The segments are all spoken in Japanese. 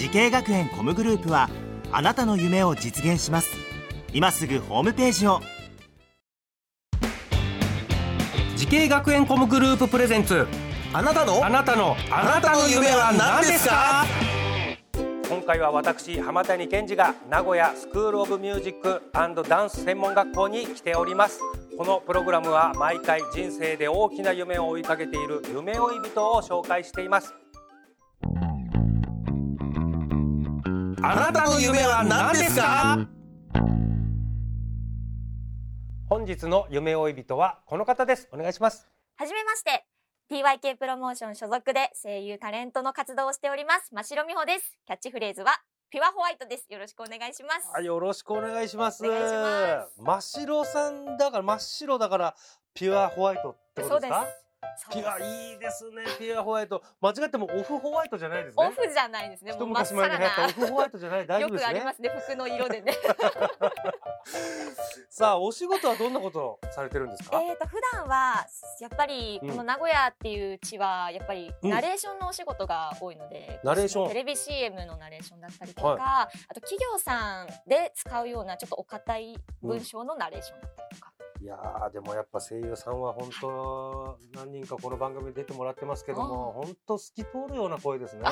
滋慶学園 COM グループはあなたの夢を実現します。今すぐホームページを。滋慶学園 COM グループ presents。あなたの？あなたの。あなたの夢は何ですか？今回は私浜谷健司が名古屋スクールオブミュージックダンス専門学校に来ております。このプログラムは毎回人生で大きな夢を追いかけている夢追い人を紹介していますあなたの夢は何ですか？本日の夢追い人はこの方です。お願いします。はじめまして。TYK プロモーション所属で声優タレントの活動をしております。真城美穂です。キャッチフレーズはピュアホワイトです。よろしくお願いします。はいよろしくお願いします。お願いします。真っ白さんだから真っ白だからピュアホワイトってことですか？そうですピュアいいですねピュアホワイト。間違ってもオフホワイトじゃないですね。オフじゃないですね。一もう昔前に流行オさフホワイトじゃない。大丈夫ですね。くありますね服の色でね。さあお仕事はどんなことをされてるんですか？えーと普段はやっぱりこの名古屋っていう地はやっぱりうん。ナレーションのお仕事が多いので、ナレーション。テレビ CM のナレーションだったりとか、はい。あと企業さんで使うようなちょっとお堅い文章のナレーションだったりとか、いやーでもやっぱ声優さんは本当何人かこの番組に出てもらってますけども本当透き通るような声ですね。あ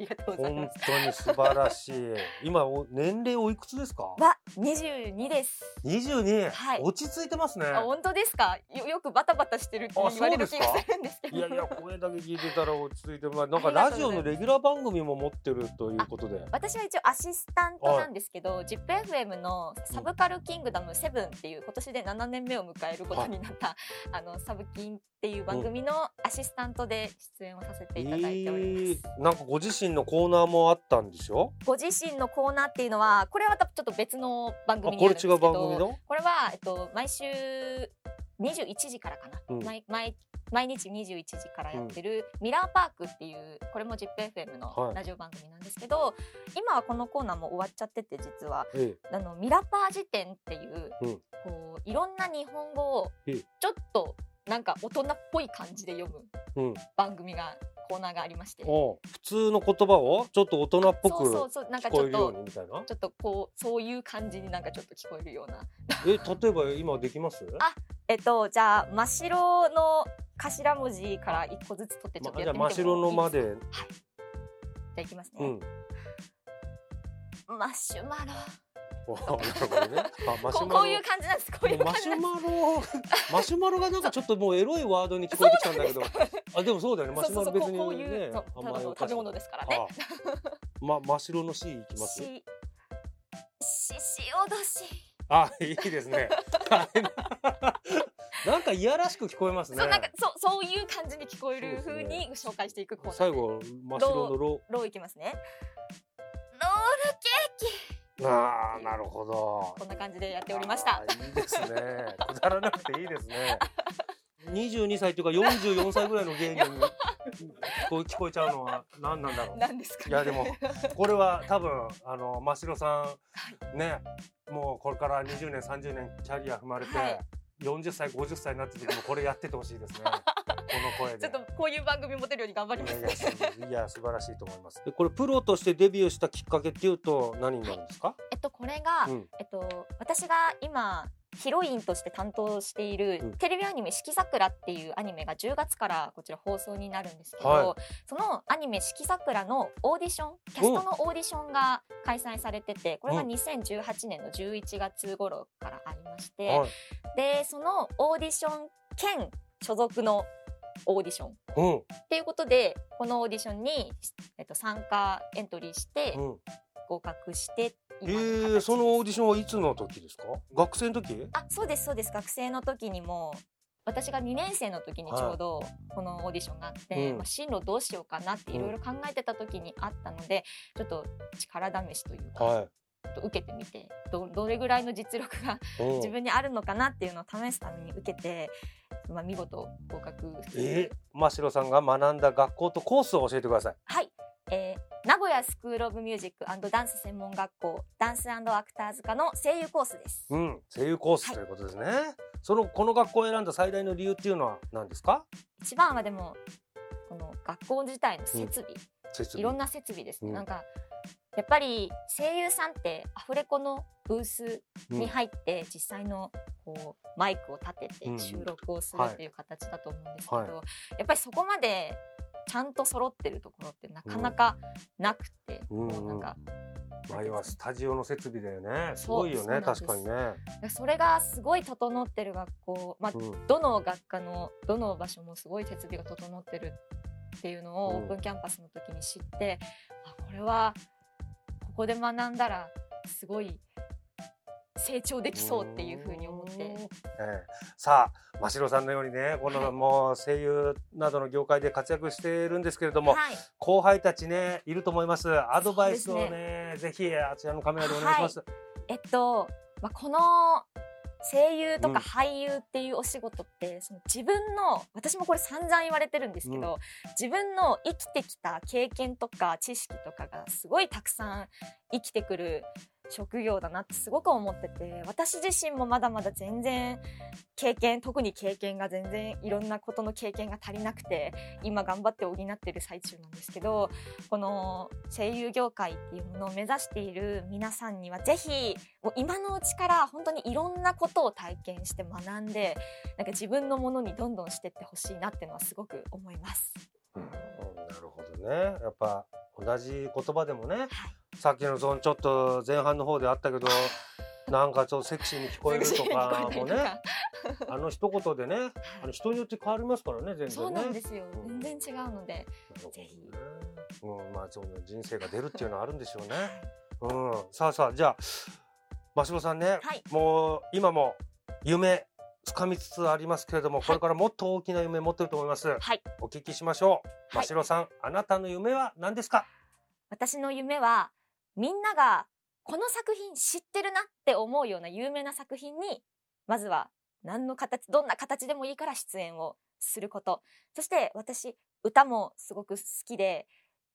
りがとうございま本す当に素晴らしい。今お年齢おいくつですか？は22です。22、はい。落ち着いてますね。あ本当ですか？よよくバタバタしてるって言われる気がするんですけど。いやいや声だけ聞いてたら落ち着いてまあなんかラジオのレギュラー番組も持ってるということで。私は一応アシスタントなんですけど、ZIPFM のサブカルキングダム7っていう今年で7年目を迎えることになった、あのサブキンっていう番組のアシスタントで出演をさせていただいております。えーなんかご自身のコーナーもあったんでしょ？ご自身のコーナーっていうのはこれはまたちょっと別の番あ組になるんですけどこれ違う番組の？これは、えっと、毎週21時からかな、うん。毎毎毎日21時からやってるミラーパークっていうこれも ZIPFM はい。のラジオ番組なんですけど、今はこのコーナーも終わっちゃってて実は。えあのミラパー辞典っていう、うん。こういろんな日本語をええ。ちょっとなんか大人っぽい感じで読むえうん。番組がコーナーがありまして。おう。普通の言葉をちょっと大人っぽくそうそうそうなんか聞こえるようちょっとにみたいな。ちょっとこうそういう感じになんかちょっと聞こえるような。え例えば今できます？あえっとじゃあ真っ白の頭文字から一個ずつ取ってちょっとまやってみても真っ白のまいいですで。かじゃあいきますね、うん。マシュマロほどね。あマシュマロ。こういう感じなんです。こういうマシュマロ。マシュマロがなんかちょっともうエロいワードに聞こえてきたんだけど。あでもそうだよね。マシュマロ別にそうそうそうこうい。う食べ物ですからね。あま真っ白の C いきます？しししおどし。あいいですね。なんかいやらしく聞こえますね。そうなんかそうそういう感じに聞こえる風に紹介していくコーナー。最後真っ白のロローいきますねあーなるほど。こんな感じでやっておりました。いいですね。くだらなくていいですね。22歳というか44歳ぐらいの芸人にこう聞こえちゃうのは何なんだろう。なんですか、ね、いやでも これは多分あの真城さんねもうこれから20年30年キャリア踏まれて、はい。40歳50歳になった時もこれやっててほしいですねこの声で。ちょっとこういう番組持てるように頑張りますいやいやすいや素晴らしいと思います。でこれプロとしてデビューしたきっかけっていうと何になるんですか？えっとこれが、うんえっと私が今ヒロインとして担当している、うんテレビアニメ「シキザクラ」っていうアニメが10月からこちら放送になるんですけど、はそのアニメ「シキザクラ」のオーディションキャストのオーディションが開催されててこれがうん2018年の11月頃からありまして、はい。でそのオーディション兼所属のオーディション。うん。っていうことでこのオーディションに、えっと、参加エントリーしてうん。合格してえー、そのオーディションはいつの時ですか？学生の時？あそうですそうです。学生の時にも私が2年生の時にちょうどこのオーディションがあって、うん。まあ、進路どうしようかなっていろいろ考えてた時にあったので、ちょっと力試しというか、はちょっと受けてみてどどれぐらいの実力が自分にあるのかなっていうのを試すために受けて、まあ、見事合格えー、真城さんが学んだ学校とコースを教えてください。はい、えー名古屋スクール・オブ・ミュージックダンス専門学校ダンスアクターズ科の声優コースです。うん、声優コースはい。ということですね。そのこの学校を選んだ最大の理由っていうのは何ですか？一番はでもこの学校自体の設備、設備。いろんな設備ですね、うん。なんかやっぱり声優さんってアフレコのブースに入って実際のこうマイクを立てうん。て収録をするはいっていう形だと思うんですけど、はい。やっぱりそこまでちゃんと揃ってるところってなかなかなくて、うんもうなんか前はスタジオの設備だよね。すごいよね、確かにね。それがすごい整ってる学校、まあ、うん。どの学科のどの場所もすごい設備が整ってるっていうのをうん。オープンキャンパスの時に知って、あこれはここで学んだらすごい成長できそうっていうふうに思って。うんええ。さあ真城さんのようにねこの、はい。もう声優などの業界で活躍しているんですけれども、はい、後輩たちねいると思います。アドバイスをそうね。ぜひあちらのカメラでお願いします、えっと、まあ、この声優とうん。か俳優っていうお仕事って、その自分の私もこれ散々言われてるんですけど、自分の生きてきた経験とか知識とかがすごいたくさん生きてくる職業だなってすごく思ってて私自身もまだまだ全然経験特に経験が全然いろんなことの経験が足りなくて今頑張って補ってる最中なんですけどこの声優業界っていうものを目指している皆さんにはぜひもう今のうちから本当にいろんなことを体験して学んでなんか自分のものにどんどんしてってほしいなっていうのはすごく思います。うん。なるほどね。やっぱ同じ言葉でもね、さっきのそのちょっと前半の方であったけどなんかちょっとセクシーに聞こえるとかもねあの一言でねあの人によって変わりますからね全然ね。そうなんですよ。うん。全然違うので。なるほどね。ぜひ。うん、まあその人生が出るっていうのはあるんでしょうね。うん、さあさあじゃあ真城さんね、はい。もう今も夢掴みつつありますけれども、これからもっと大きな夢持ってると思います。はい。お聞きしましょう。はい。真城さん、あなたの夢は何ですか？私の夢はみんながこの作品知ってるなって思うような有名な作品にまずは何の形どんな形でもいいから出演をすることそして私歌もすごく好きで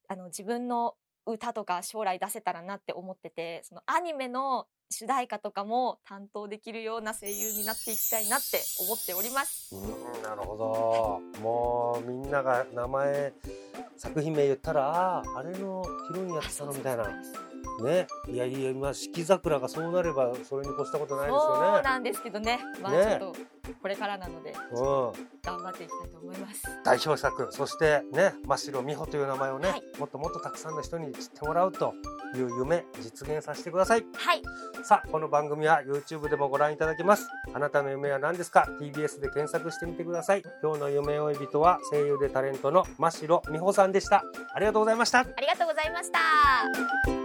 あの自分の歌とか将来出せたらなって思っててそのアニメの主題歌とかも担当できるような声優になっていきたいなって思っております。うん、なるほど。もうみんなが名前作品名言ったら、ああ、あれのヒロインやってたのみたいな。ね、いやいや、今四季桜がそうなれば、それに越したことないですそうよね。なんですけどね。まあね。ちょっとこれからなのでうん。頑張っていきたいと思います。代表作そしてね真城美穂という名前をね、はい。もっともっとたくさんの人に知ってもらうという夢実現させてください。はい。さあこの番組は YouTube でもご覧いただけます。あなたの夢は何ですか？TBS で検索してみてください。今日の夢追い人は声優でタレントの真城美穂さんでした。ありがとうございました。ありがとうございました。